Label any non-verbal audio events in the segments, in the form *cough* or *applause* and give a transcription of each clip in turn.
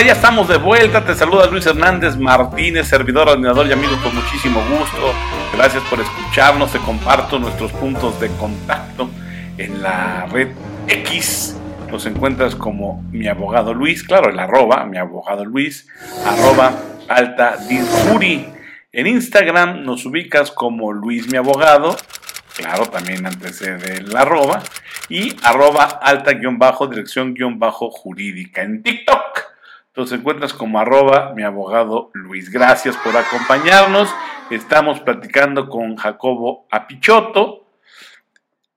Hola, ya estamos de vuelta. Te saluda Luis Hernández Martínez, servidor, admirador y amigo con muchísimo gusto. Gracias por escucharnos. Te comparto nuestros puntos de contacto en la red X. Nos encuentras como mi abogado Luis, claro, el arroba, mi abogado Luis, arroba alta disjuri. En Instagram nos ubicas como Luis mi abogado, claro, también antes del arroba, y arroba alta guion bajo, dirección guion bajo jurídica. En TikTok nos encuentras como arroba mi abogado Luis. Gracias por acompañarnos. Estamos platicando con Jacobo Apichoto.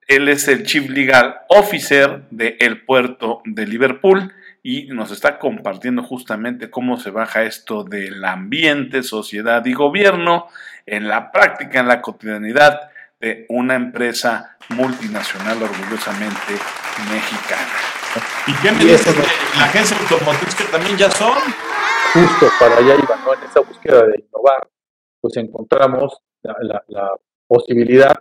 Él es el Chief Legal Officer de El Puerto de Liverpool y nos está compartiendo justamente cómo se baja esto del ambiente, sociedad y gobierno en la práctica, en la cotidianidad de una empresa multinacional orgullosamente mexicana. ¿Y qué me dices de la agencia automotriz que también ya son? Justo para allá iba, ¿no? En esa búsqueda de innovar, pues encontramos la, la, posibilidad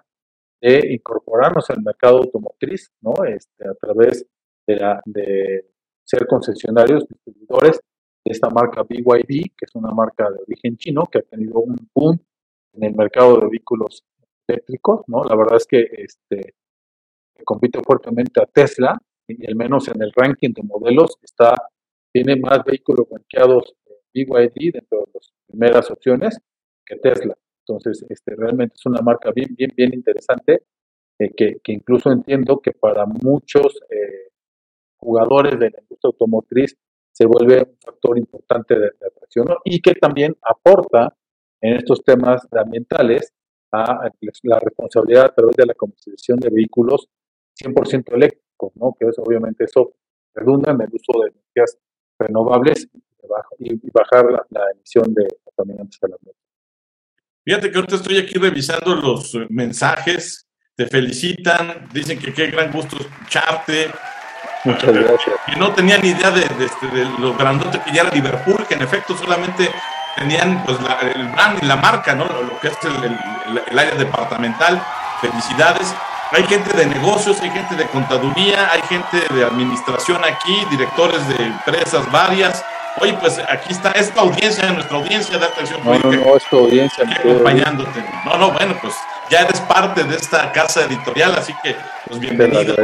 de incorporarnos al mercado automotriz, ¿no? Este, a través de, la, de ser concesionarios, distribuidores de esta marca BYD, que es una marca de origen chino, que ha tenido un boom en el mercado de vehículos eléctricos, ¿no? La verdad es que este, compite fuertemente a Tesla, y al menos en el ranking de modelos está, tiene más vehículos rankeados BYD dentro de las primeras opciones que Tesla. Entonces, este, realmente es una marca bien, bien, bien interesante, eh, que, que, incluso entiendo que para muchos eh, jugadores de la industria automotriz se vuelve un factor importante de, atracción y que también aporta en estos temas ambientales a la responsabilidad a través de la comercialización de vehículos 100% eléctricos, ¿no? que es, obviamente eso redunda en el uso de energías renovables y, bajar la, emisión de contaminantes a la atmósfera. Fíjate que ahorita estoy aquí revisando los eh, mensajes, te felicitan, dicen que qué gran gusto escucharte. Muchas gracias. Y no tenía ni idea de, este, de, lo grandote que ya era Liverpool, que en efecto solamente tenían pues el brand y la marca, ¿no? Lo, que es el, el área departamental. Felicidades. Hay gente de negocios, hay gente de contaduría, hay gente de administración aquí, directores de empresas varias. Oye, pues aquí está, esta audiencia, nuestra audiencia de atención no, No, no, es tu audiencia. Acompañándote. No, no, bueno, pues ya eres parte de esta casa editorial, así que, pues bienvenido.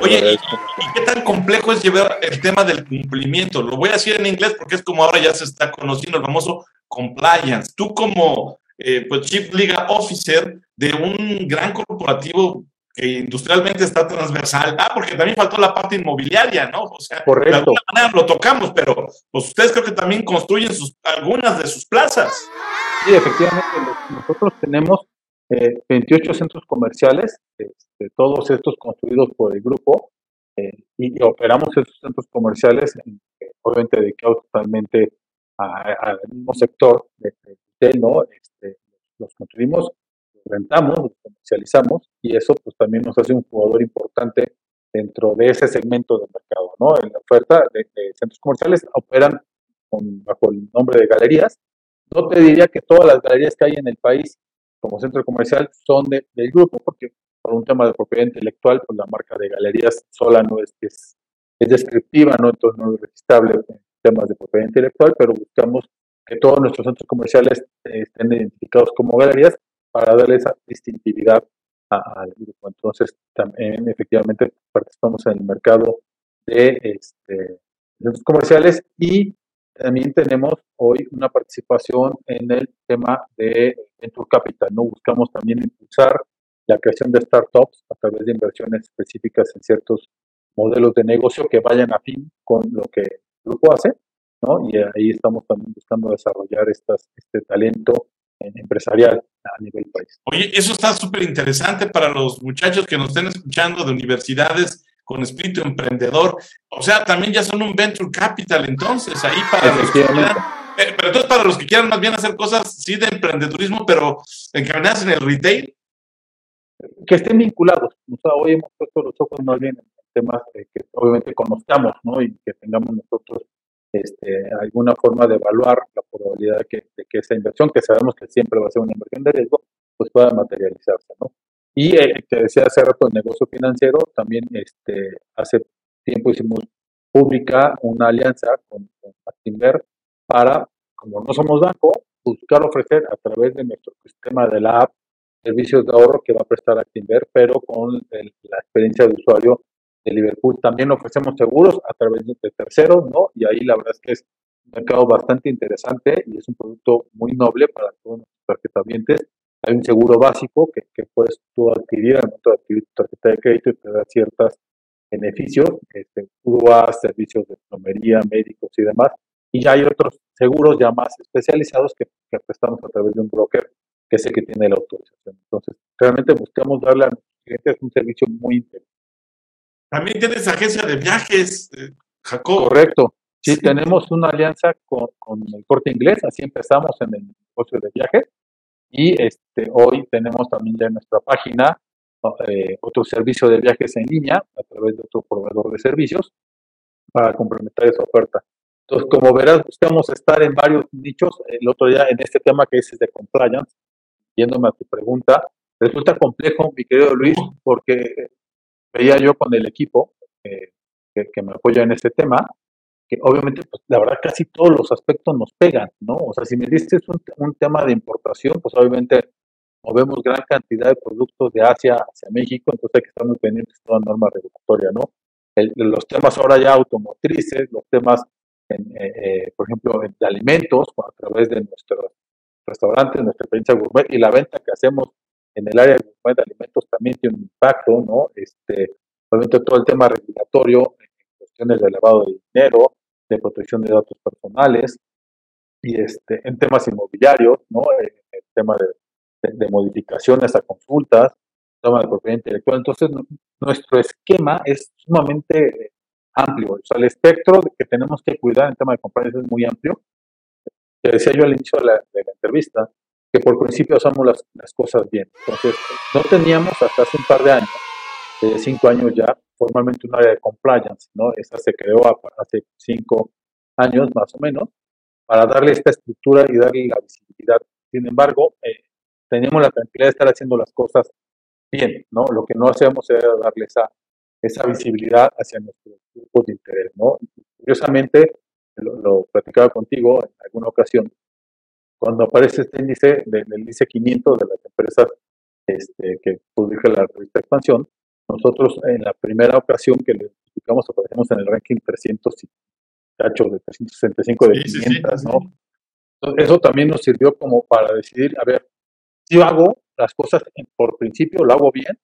Oye, ¿y, qué tan complejo es llevar el tema del cumplimiento? Lo voy a decir en inglés porque es como ahora ya se está conociendo el famoso compliance. Tú como eh, pues Chief Legal Officer de un gran corporativo que industrialmente está transversal. Ah, porque también faltó la parte inmobiliaria, ¿no? O sea, de alguna manera lo tocamos, pero pues ustedes creo que también construyen sus, algunas de sus plazas. Sí, efectivamente, nosotros tenemos 28 eh, centros comerciales, este, todos estos construidos por el grupo, eh, y, operamos esos centros comerciales, obviamente dedicados totalmente al mismo sector de, de, ¿no? Este, los construimos rentamos, los comercializamos y eso pues también nos hace un jugador importante dentro de ese segmento del mercado, ¿no? En la oferta de, centros comerciales operan bajo el nombre de galerías. No te diría que todas las galerías que hay en el país como centro comercial son del grupo, porque por un tema de propiedad intelectual, pues la marca de galerías sola no es, es, es descriptiva, ¿no? Entonces no es registrable en temas de propiedad intelectual, pero buscamos que todos nuestros centros comerciales estén identificados como galerías para darle esa distintividad al grupo. Entonces, también efectivamente participamos en el mercado de este, centros comerciales y también tenemos hoy una participación en el tema de Venture Capital. ¿no? Buscamos también impulsar la creación de startups a través de inversiones específicas en ciertos modelos de negocio que vayan a fin con lo que el grupo hace, ¿no? Y ahí estamos también buscando desarrollar estas, este talento empresarial a nivel país. Oye, eso está súper interesante para los muchachos que nos estén escuchando de universidades con espíritu emprendedor. O sea, también ya son un venture capital, entonces, ahí para los que quieran, eh, pero entonces para los que quieran más bien hacer cosas, sí, de emprendedurismo, pero encaminadas en el retail. Que estén vinculados. O sea, hoy hemos puesto los ojos más bien en temas que obviamente conozcamos, ¿no? Y que tengamos nosotros este, alguna forma de evaluar la probabilidad de que, de que, esa inversión, que sabemos que siempre va a ser una inversión de riesgo, pues pueda materializarse, ¿no? Y eh, te decía hace rato el negocio financiero, también este, hace tiempo hicimos pública una alianza con, con Actinver para, como no somos banco, buscar ofrecer a través de nuestro sistema de la app servicios de ahorro que va a prestar Actinver, pero con la experiencia de usuario de Liverpool. También ofrecemos seguros a través de terceros, ¿no? Y ahí la verdad es que es un mercado bastante interesante y es un producto muy noble para todos nuestros tarjetavientes. Hay un seguro básico que, puedes tú adquirir al momento adquirir tu tarjeta de crédito y te da ciertos beneficios, este, servicios de plomería, médicos y demás. Y ya hay otros seguros ya más especializados que, que prestamos a través de un broker que es el que tiene la autorización. Entonces, realmente buscamos darle a nuestros clientes un servicio muy interesante. También tienes agencia de viajes, eh, Jacob. Correcto. Sí, tenemos una alianza con, el corte inglés, así empezamos en el negocio de viajes. Y este, hoy tenemos también ya en nuestra página eh, otro servicio de viajes en línea a través de otro proveedor de servicios para complementar esa oferta. Entonces, como verás, buscamos estar en varios nichos. El otro día en este tema que es de compliance, yéndome a tu pregunta, resulta complejo, mi querido Luis, porque veía yo con el equipo eh, que, me apoya en este tema, que obviamente, pues, la verdad, casi todos los aspectos nos pegan, ¿no? O sea, si me dices un, tema de importación, pues obviamente movemos gran cantidad de productos de Asia hacia México, entonces hay que estar muy pendientes de toda norma regulatoria, ¿no? los temas ahora ya automotrices, los temas, en, eh, eh, por ejemplo, de alimentos, a través de nuestros restaurantes, nuestra experiencia gourmet y la venta que hacemos en el área de alimentos también tiene un impacto, ¿no? Este, obviamente todo el tema regulatorio, en cuestiones de lavado de dinero, de protección de datos personales, y este, en temas inmobiliarios, ¿no? En el tema de, de, modificaciones a consultas, tema de propiedad intelectual. Entonces, nuestro esquema es sumamente amplio. O sea, el espectro que tenemos que cuidar en tema de compliance es muy amplio. Te decía yo al inicio de la, de la entrevista, que por principio hacemos las, las, cosas bien. Entonces, no teníamos hasta hace un par de años, de cinco años ya, formalmente un área de compliance, ¿no? Esta se creó hace cinco años más o menos, para darle esta estructura y darle la visibilidad. Sin embargo, eh, teníamos la tranquilidad de estar haciendo las cosas bien, ¿no? Lo que no hacemos era darle esa, esa visibilidad hacia nuestros grupos de interés, ¿no? curiosamente, lo, lo platicaba contigo en alguna ocasión, cuando aparece este índice del índice 500 de las empresas este, que publica la revista Expansión, nosotros en la primera ocasión que le publicamos aparecemos en el ranking 300 y cacho de 365 de 500, ¿no? Entonces, eso también nos sirvió como para decidir, a ver, si yo hago las cosas por principio, lo hago bien,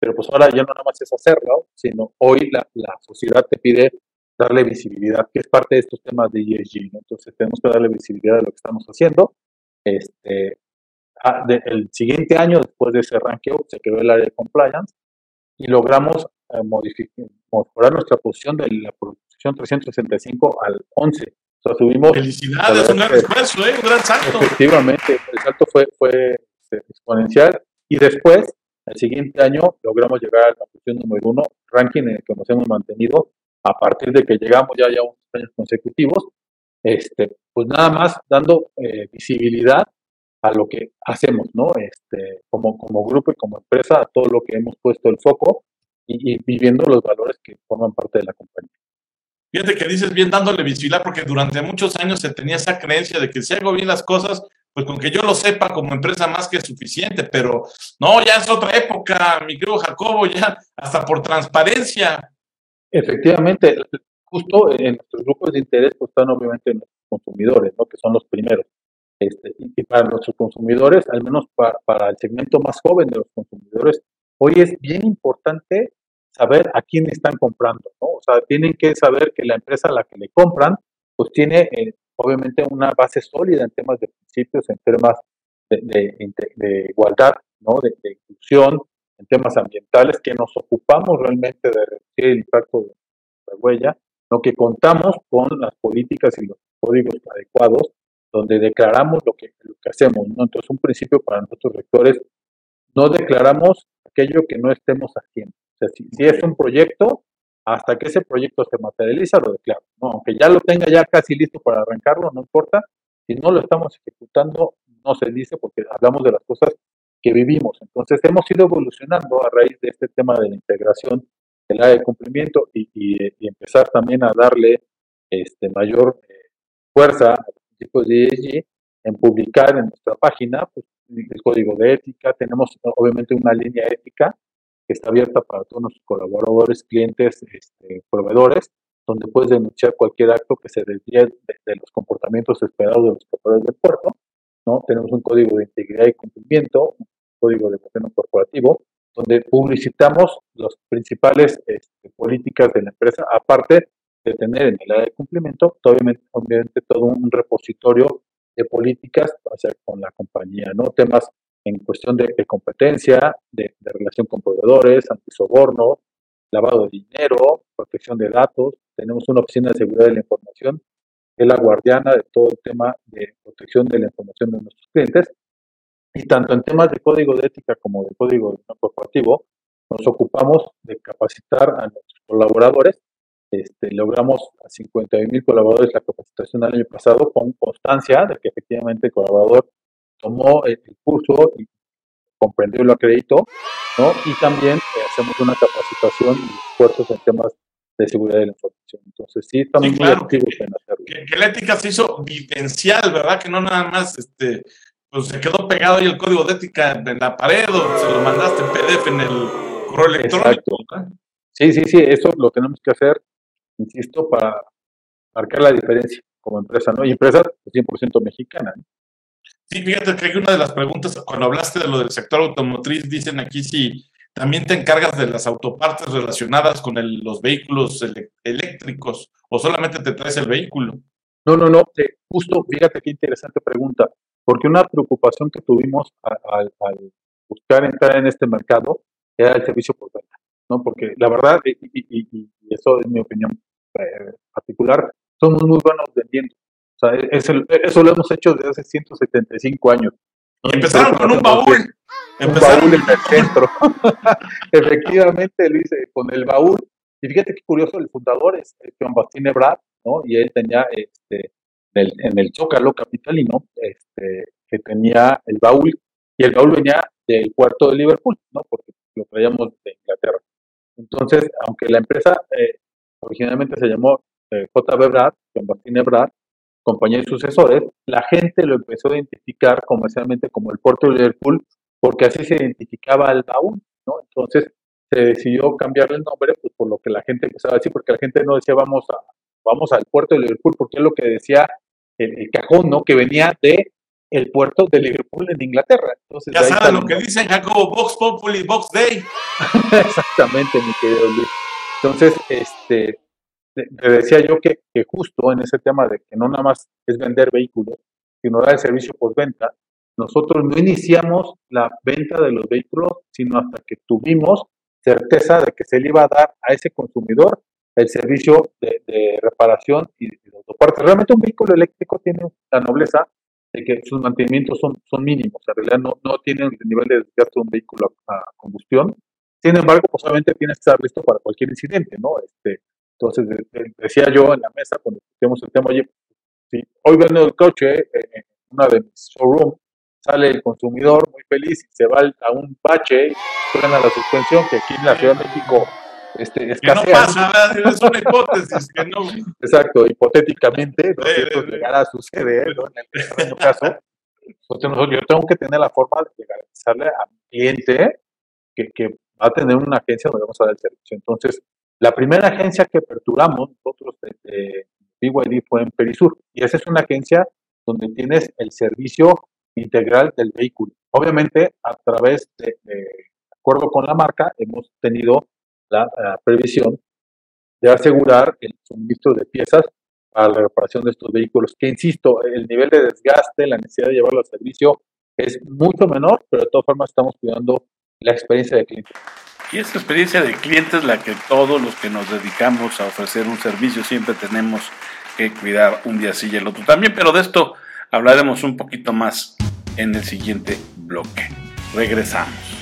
pero pues ahora ya no nada más es hacerlo, sino hoy la, la sociedad te pide darle visibilidad, que es parte de estos temas de ESG, ¿no? Entonces tenemos que darle visibilidad a lo que estamos haciendo este, ah, el siguiente año, después de ese ranking, se creó el área de compliance y logramos eh, mejorar nuestra posición de la posición 365 al 11. O sea, subimos. Felicidades, un gran esfuerzo, ¿eh? un gran salto. Efectivamente, el salto fue, fue este, exponencial y después, el siguiente año, logramos llegar a la posición número uno, ranking en el que nos hemos mantenido a partir de que llegamos ya, ya unos años consecutivos este, pues nada más dando eh, visibilidad a lo que hacemos, ¿no? Este, como, como grupo y como empresa, a todo lo que hemos puesto el foco y, viviendo los valores que forman parte de la compañía. Fíjate que dices bien dándole visibilidad, porque durante muchos años se tenía esa creencia de que si hago bien las cosas, pues con que yo lo sepa como empresa más que suficiente, pero no, ya es otra época, mi querido Jacobo, ya hasta por transparencia. Efectivamente, justo en nuestros grupos de interés pues, están obviamente nuestros consumidores, ¿no? que son los primeros. Este, y para nuestros consumidores, al menos para, para, el segmento más joven de los consumidores, hoy es bien importante saber a quién están comprando, ¿no? O sea, tienen que saber que la empresa a la que le compran, pues tiene eh, obviamente una base sólida en temas de principios, en temas de, de, igualdad, ¿no? De, inclusión, en temas ambientales, que nos ocupamos realmente de reducir el impacto de la huella lo que contamos con las políticas y los códigos adecuados donde declaramos lo que, lo que hacemos. ¿no? Entonces, un principio para nosotros rectores, no declaramos aquello que no estemos haciendo. O sea, si, es un proyecto, hasta que ese proyecto se materializa, lo declaro. ¿no? Aunque ya lo tenga ya casi listo para arrancarlo, no importa. Si no lo estamos ejecutando, no se dice porque hablamos de las cosas que vivimos. Entonces, hemos ido evolucionando a raíz de este tema de la integración el área de cumplimiento y, empezar también a darle este, mayor eh, fuerza a los tipos de ESG en publicar en nuestra página pues, el código de ética. Tenemos obviamente una línea ética que está abierta para todos nuestros colaboradores, clientes, este, proveedores, donde puedes denunciar cualquier acto que se desvíe de, los comportamientos esperados de los proveedores del puerto. ¿No? Tenemos un código de integridad y cumplimiento, un código de gobierno corporativo, donde publicitamos las principales este, políticas de la empresa, aparte de tener en el área de cumplimiento, obviamente, obviamente todo un repositorio de políticas con la compañía, ¿no? Temas en cuestión de, competencia, de, relación con proveedores, antisoborno, lavado de dinero, protección de datos. Tenemos una oficina de seguridad de la información, es la guardiana de todo el tema de protección de la información de nuestros clientes. Y tanto en temas de código de ética como de código corporativo, nos ocupamos de capacitar a nuestros colaboradores. Este, logramos a 51 mil colaboradores la capacitación el año pasado con constancia de que efectivamente el colaborador tomó el, curso y comprendió y lo acreditó, ¿no? Y también eh, hacemos una capacitación y esfuerzos en temas de seguridad de la información. Entonces, sí, estamos muy activos en hacerlo. Que, la ética se hizo vivencial, ¿verdad? Que no nada más, este, pues se quedó pegado ahí el código de ética en la pared o se lo mandaste en PDF en el correo electrónico. Sí, sí, sí, eso lo tenemos que hacer, insisto, para marcar la diferencia como empresa, ¿no? Y empresa 100% mexicana. ¿no? Sí, fíjate que hay una de las preguntas, cuando hablaste de lo del sector automotriz, dicen aquí si también te encargas de las autopartes relacionadas con los vehículos eléctricos o solamente te traes el vehículo. No, no, no, justo, fíjate qué interesante pregunta, porque una preocupación que tuvimos al, buscar entrar en este mercado era el servicio por venta, ¿no? Porque la verdad, y, eso es mi opinión eh, particular, somos muy buenos vendiendo, o sea, eso lo hemos hecho desde hace 175 años. Empezaron con un baúl. Un baúl en el centro. *laughs* Efectivamente, Luis, eh, con el baúl. Y fíjate qué curioso, el fundador es Juan Bastine Brad, ¿no? Y él tenía este, en el Zócalo capitalino, este, que tenía el baúl, y el baúl venía del puerto de Liverpool, ¿no? Porque lo traíamos de Inglaterra. Entonces, aunque la empresa eh, originalmente se llamó eh, JB Brad, Juan Bastine Brad, compañía y sucesores, la gente lo empezó a identificar comercialmente como el puerto de Liverpool, porque así se identificaba al baúl, ¿no? Entonces se decidió cambiarle el nombre, pues por lo que la gente empezaba a decir, porque la gente no decía vamos a vamos al puerto de Liverpool, porque es lo que decía el, cajón, ¿no? Que venía de el puerto de Liverpool en Inglaterra. Entonces, ya saben lo que dicen Jacobo, Box Populi, Box Day. *laughs* Exactamente, mi querido Luis. Entonces, este, te decía yo que, justo en ese tema de que no nada más es vender vehículos, sino dar el servicio postventa, nosotros no iniciamos la venta de los vehículos, sino hasta que tuvimos certeza de que se le iba a dar a ese consumidor el servicio de, reparación y de, autopartes. Realmente un vehículo eléctrico tiene la nobleza de que sus mantenimientos son, son mínimos, en realidad no, no tienen el nivel de desgaste de un vehículo a, combustión. Sin embargo, pues obviamente tienes que estar listo para cualquier incidente, ¿no? Este, entonces, decía yo en la mesa cuando discutimos el tema, oye, si hoy vendo el coche eh, en una de mis showrooms, sale el consumidor muy feliz y se va a un bache y suena la suspensión, que aquí en la Ciudad de México este, escasea. Que no pasa, *laughs* es una hipótesis que no. Exacto, hipotéticamente, ¿no? Eh, llegará a suceder, ¿no? En el extraño caso, pues, yo tengo que tener la forma de garantizarle a mi cliente que, que va a tener una agencia donde vamos a dar el servicio. Entonces, la primera agencia que aperturamos nosotros de, BYD fue en Perisur y esa es una agencia donde tienes el servicio integral del vehículo. Obviamente, a través de, acuerdo con la marca, hemos tenido la, previsión de asegurar el suministro de piezas para la reparación de estos vehículos, que insisto, el nivel de desgaste, la necesidad de llevarlo al servicio es mucho menor, pero de todas formas estamos cuidando la experiencia del cliente. Y esta experiencia de cliente es la que todos los que nos dedicamos a ofrecer un servicio siempre tenemos que cuidar un día sí y el otro también, pero de esto hablaremos un poquito más en el siguiente bloque. Regresamos.